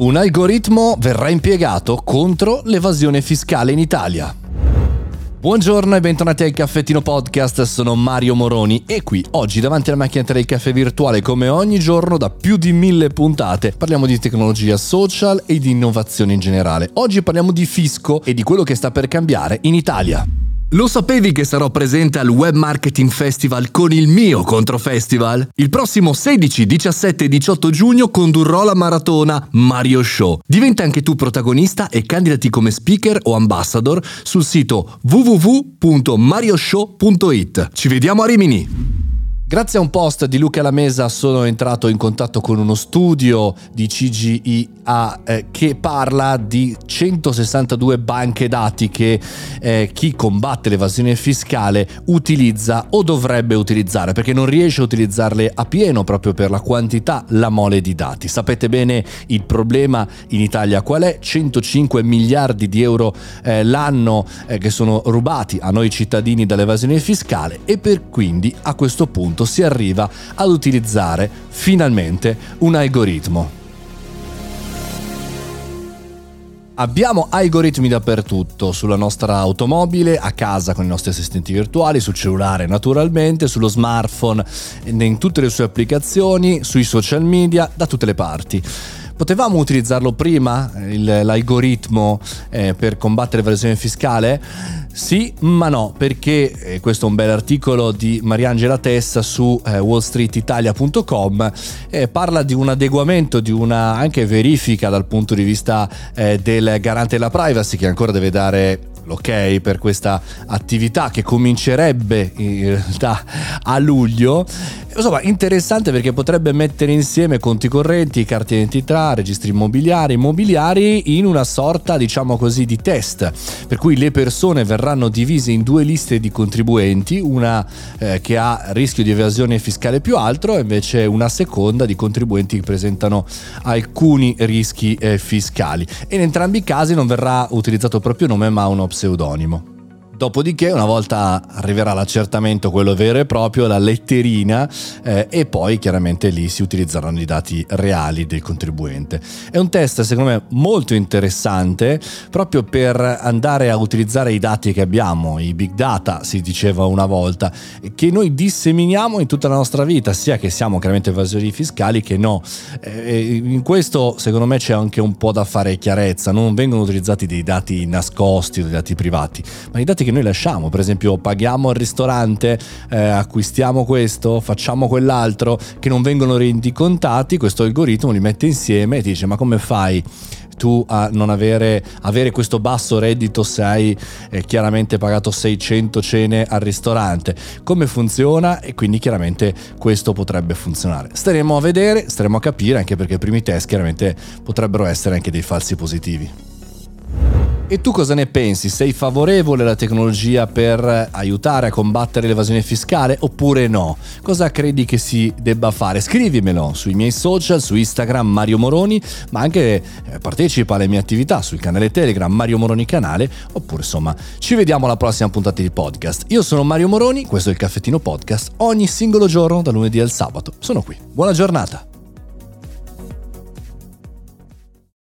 Un algoritmo verrà impiegato contro l'evasione fiscale in Italia. Buongiorno e bentornati al Caffettino Podcast, sono Mario Moroni e qui oggi davanti alla macchinetta del caffè virtuale come ogni giorno da più di mille puntate parliamo di tecnologia social e di innovazione in generale. Oggi parliamo di fisco e di quello che sta per cambiare in Italia. Lo sapevi che sarò presente al Web Marketing Festival con il mio Controfestival? Il prossimo 16, 17 e 18 giugno condurrò la maratona Mario Show. Diventa anche tu protagonista e candidati come speaker o ambassador sul sito www.marioshow.it. Ci vediamo a Rimini! Grazie a un post di Luca Lamesa sono entrato in contatto con uno studio di CGIA eh, che parla di 162 banche dati che eh, chi combatte l'evasione fiscale utilizza o dovrebbe utilizzare perché non riesce a utilizzarle a pieno proprio per la quantità, la mole di dati. Sapete bene il problema in Italia qual è? 105 miliardi di euro eh, l'anno eh, che sono rubati a noi cittadini dall'evasione fiscale e per quindi a questo punto punto si arriva ad utilizzare finalmente un algoritmo. Abbiamo algoritmi dappertutto, sulla nostra automobile, a casa con i nostri assistenti virtuali, sul cellulare naturalmente, sullo smartphone, in tutte le sue applicazioni, sui social media, da tutte le parti. Potevamo utilizzarlo prima, il, l'algoritmo, eh, per combattere l'evasione fiscale? Sì, ma no, perché eh, questo è un bel articolo di Mariangela Tessa su eh, wallstreetitalia.com eh, parla di un adeguamento, di una anche verifica dal punto di vista eh, del garante della privacy che ancora deve dare l'ok per questa attività che comincerebbe in realtà a luglio. Insomma, interessante perché potrebbe mettere insieme conti correnti, carte identità, registri immobiliari, immobiliari in una sorta, diciamo così, di test. Per cui le persone verranno divise in due liste di contribuenti, una eh, che ha rischio di evasione fiscale più alto e invece una seconda di contribuenti che presentano alcuni rischi eh, fiscali. E in entrambi i casi non verrà utilizzato il proprio nome ma uno pseudonimo. Dopodiché, una volta arriverà l'accertamento, quello vero e proprio, la letterina, eh, e poi chiaramente lì si utilizzeranno i dati reali del contribuente. È un test, secondo me, molto interessante proprio per andare a utilizzare i dati che abbiamo, i big data, si diceva una volta, che noi disseminiamo in tutta la nostra vita, sia che siamo chiaramente evasori fiscali che no. Eh, in questo, secondo me, c'è anche un po' da fare chiarezza. Non vengono utilizzati dei dati nascosti o dei dati privati, ma i dati che che noi lasciamo, per esempio paghiamo al ristorante, eh, acquistiamo questo, facciamo quell'altro, che non vengono rendicontati, questo algoritmo li mette insieme e ti dice ma come fai? tu a non avere, avere, questo basso reddito se hai eh, chiaramente pagato 600 cene al ristorante. Come funziona? E quindi chiaramente questo potrebbe funzionare. Staremo a vedere, staremo a capire, anche perché i primi test chiaramente potrebbero essere anche dei falsi positivi. E tu cosa ne pensi? Sei favorevole alla tecnologia per aiutare a combattere l'evasione fiscale oppure no? Cosa credi che si debba fare? Scrivimelo sui miei social, su Instagram Mario Moroni, ma anche eh, partecipa alle mie attività sul canale Telegram Mario Moroni Canale, oppure insomma ci vediamo alla prossima puntata di podcast. Io sono Mario Moroni, questo è il Caffettino Podcast, ogni singolo giorno da lunedì al sabato. Sono qui. Buona giornata!